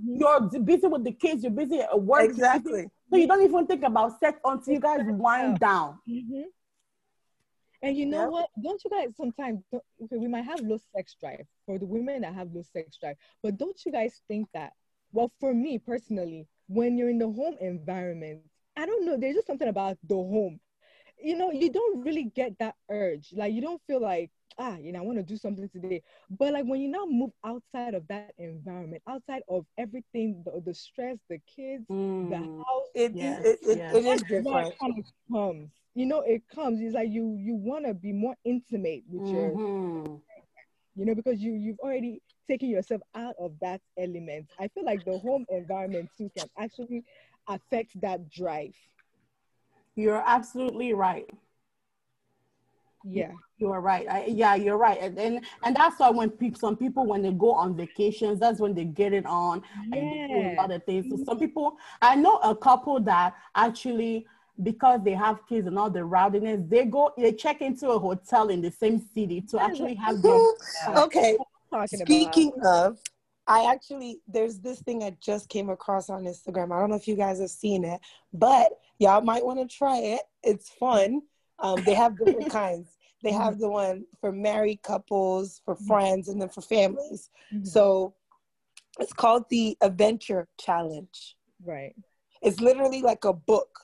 you're busy with the kids, you're busy at work. Exactly. So you don't even think about sex until you guys wind down. Mm-hmm. And you know what? Don't you guys sometimes okay, we might have low sex drive for the women that have low sex drive, but don't you guys think that? Well, for me personally, when you're in the home environment, I don't know, there's just something about the home. You know, you don't really get that urge. Like you don't feel like, ah, you know, I want to do something today. But like when you now move outside of that environment, outside of everything, the, the stress, the kids, mm. the house, it, yes, it, it, yes. it is different. Kind of comes. You know, it comes. It's like you you want to be more intimate with mm-hmm. your you know, because you you've already taken yourself out of that element. I feel like the home environment too can actually affect that drive. You're absolutely right. Yeah, you're right. I, yeah, you're right. And, and and that's why when people, some people when they go on vacations, that's when they get it on yeah. and they do a lot of things. So some people, I know a couple that actually because they have kids and all the rowdiness, they go they check into a hotel in the same city to actually have their okay Speaking about. of, I actually there's this thing I just came across on Instagram. I don't know if you guys have seen it, but y'all might want to try it. It's fun. Um, they have different kinds. They have mm-hmm. the one for married couples, for mm-hmm. friends, and then for families. Mm-hmm. So it's called the Adventure Challenge. Right. It's literally like a book,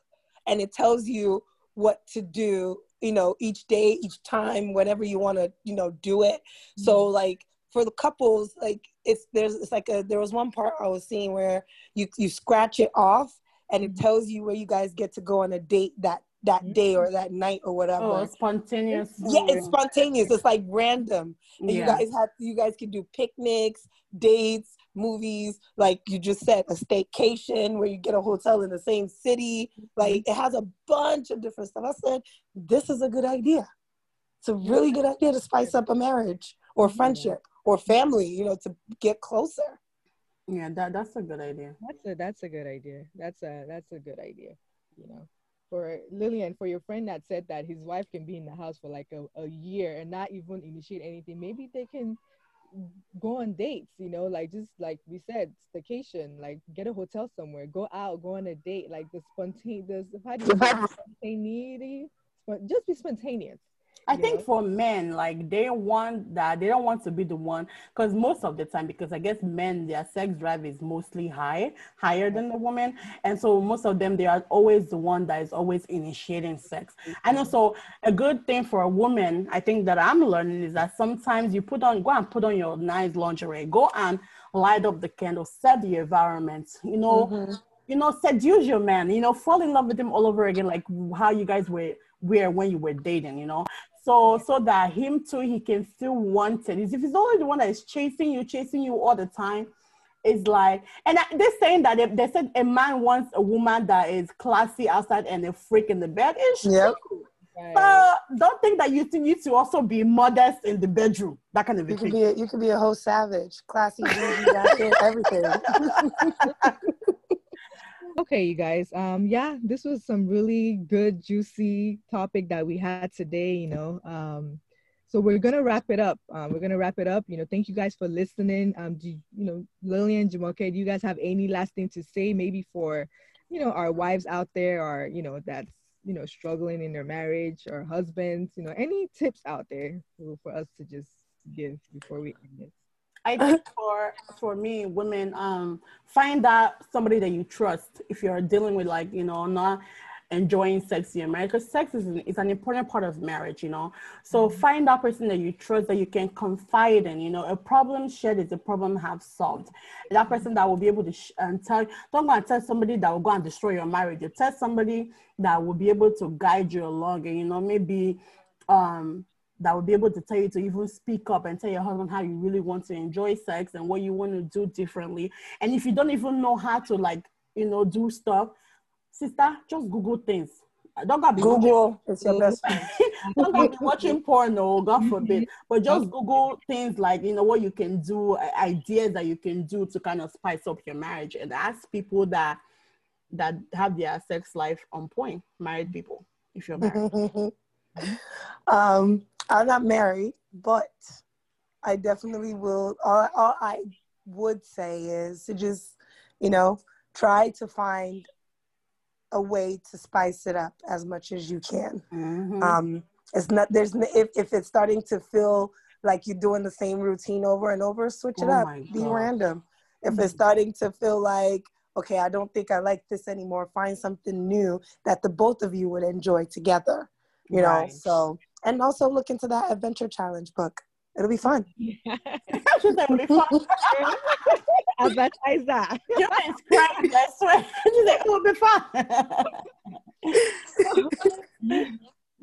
and it tells you what to do. You know, each day, each time, whenever you want to, you know, do it. So mm-hmm. like for the couples, like it's there's it's like a there was one part I was seeing where you you scratch it off and it mm-hmm. tells you where you guys get to go on a date that that day or that night or whatever. Oh, spontaneous. Yeah, it's spontaneous. It's like random. And yeah. you guys have you guys can do picnics, dates, movies, like you just said, a staycation where you get a hotel in the same city. Like mm-hmm. it has a bunch of different stuff. I said, this is a good idea. It's a really good idea to spice up a marriage or friendship or family, you know, to get closer. Yeah, that that's a good idea. That's a that's a good idea. That's a that's a good idea. You know, for Lilian, for your friend that said that his wife can be in the house for like a, a year and not even initiate anything, maybe they can go on dates, you know, like just like we said, staycation, like get a hotel somewhere, go out, go on a date, like the spontaneous, how do you spontaneity, just be spontaneous. I think for men, like they want that they don't want to be the one because most of the time, because I guess men their sex drive is mostly high, higher than the woman, and so most of them they are always the one that is always initiating sex. And also a good thing for a woman, I think that I'm learning is that sometimes you put on go and put on your nice lingerie, go and light up the candle, set the environment, you know. Mm-hmm. You know, seduce your man, you know, fall in love with him all over again, like how you guys were where when you were dating, you know. So so that him too he can still want wanted. If he's only the one that is chasing you, chasing you all the time, it's like and they're saying that they, they said a man wants a woman that is classy outside and a freak in the bed. It's yep. true. Right. But don't think that you need to also be modest in the bedroom. That kind of you thing. Could be a, you could be a whole savage, classy, everything. okay you guys um yeah this was some really good juicy topic that we had today you know um so we're gonna wrap it up um, we're gonna wrap it up you know thank you guys for listening um do you, you know lilian jumoke do you guys have any last thing to say maybe for you know our wives out there or you know that's you know struggling in their marriage or husbands you know any tips out there for us to just give before we end it I think for for me, women, um, find out somebody that you trust if you're dealing with like you know not enjoying sex in your marriage because sex is an, is an important part of marriage you know? So mm-hmm. find that person that you trust that you can confide in you know? A problem shared is a problem half solved. That person that will be able to sh- and tell don't go and tell somebody that will go and destroy your marriage. You tell somebody that will be able to guide you along and you know maybe um that will be able to tell you to even speak up and tell your husband how you really want to enjoy sex and what you want to do differently. And if you don't even know how to like, you know, do stuff, sister, just Google things. Don't go be Google. It's your best friend. don't go be watching porn, no, God forbid. Mm-hmm. But just mm-hmm. Google things like you know what you can do, uh, ideas that you can do to kind of spice up your marriage, and ask people that that have their sex life on point. Married people, if you're married. um, I'm not married, but I definitely will. All, all I would say is to just, you know, try to find a way to spice it up as much as you can. Mm-hmm. Um, it's not there's if if it's starting to feel like you're doing the same routine over and over, switch it oh up. Be random. If it's mm-hmm. starting to feel like okay, I don't think I like this anymore, find something new that the both of you would enjoy together. You right. know, so and also look into that adventure challenge book. It'll be fun. She's it'll. Advertise that. You is crying, I swear. She's like, it'll be fun.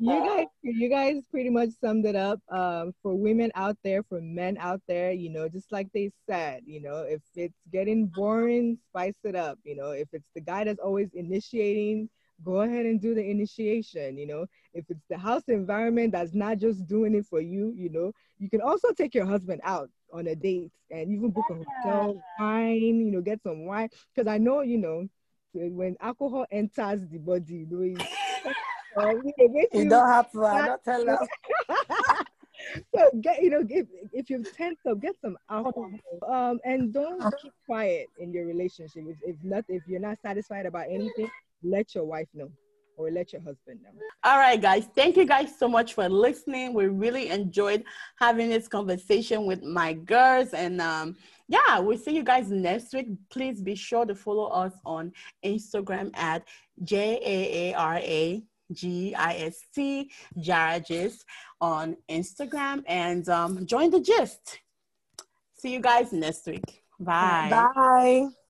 you guys you guys pretty much summed it up um, for women out there for men out there you know just like they said you know if it's getting boring spice it up you know if it's the guy that's always initiating go ahead and do the initiation you know? If it's the house environment that's not just doing it for you you know you can also take your husband out on a date and even book a hotel wine you know get some wine. Because i know you know when alcohol enters the body you know uh, you, you don't have to i don't tell them so get you know if, if you've tense up get some alcohol. Um and don't keep quiet in your relationship. If, if not if you're not satisfied about anything let your wife know or let your husband know. All right, guys. Thank you guys so much for listening. We really enjoyed having this conversation with my girls. And um, yeah, we'll see you guys next week. Please be sure to follow us on Instagram at J A A R A G I S T, Jaaragist on Instagram. And um, join the gist. See you guys next week. Bye. Bye.